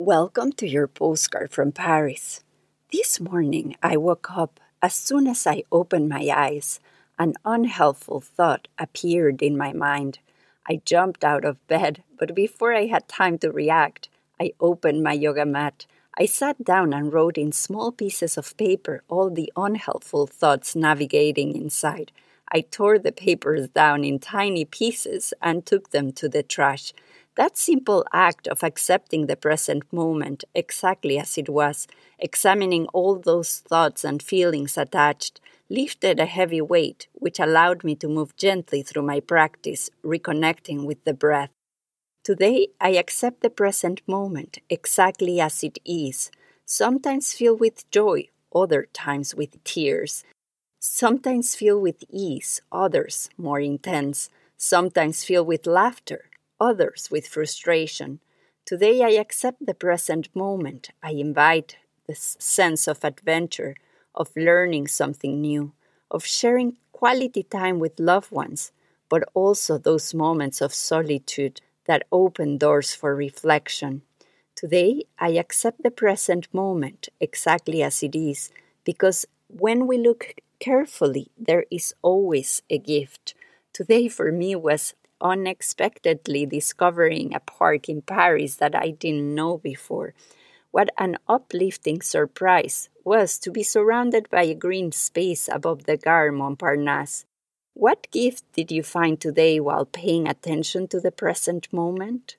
Welcome to your postcard from Paris. This morning I woke up. As soon as I opened my eyes, an unhelpful thought appeared in my mind. I jumped out of bed, but before I had time to react, I opened my yoga mat. I sat down and wrote in small pieces of paper all the unhelpful thoughts navigating inside. I tore the papers down in tiny pieces and took them to the trash. That simple act of accepting the present moment exactly as it was, examining all those thoughts and feelings attached, lifted a heavy weight, which allowed me to move gently through my practice, reconnecting with the breath. Today, I accept the present moment exactly as it is, sometimes filled with joy, other times with tears, sometimes filled with ease, others more intense, sometimes filled with laughter, others with frustration. Today I accept the present moment. I invite the sense of adventure, of learning something new, of sharing quality time with loved ones, but also those moments of solitude that open doors for reflection. Today I accept the present moment exactly as it is, because when we look carefully, there is always a gift. Today for me was unexpectedly discovering a park in Paris that I didn't know before. What an uplifting surprise was to be surrounded by a green space above the Gare Montparnasse. What gift did you find today while paying attention to the present moment?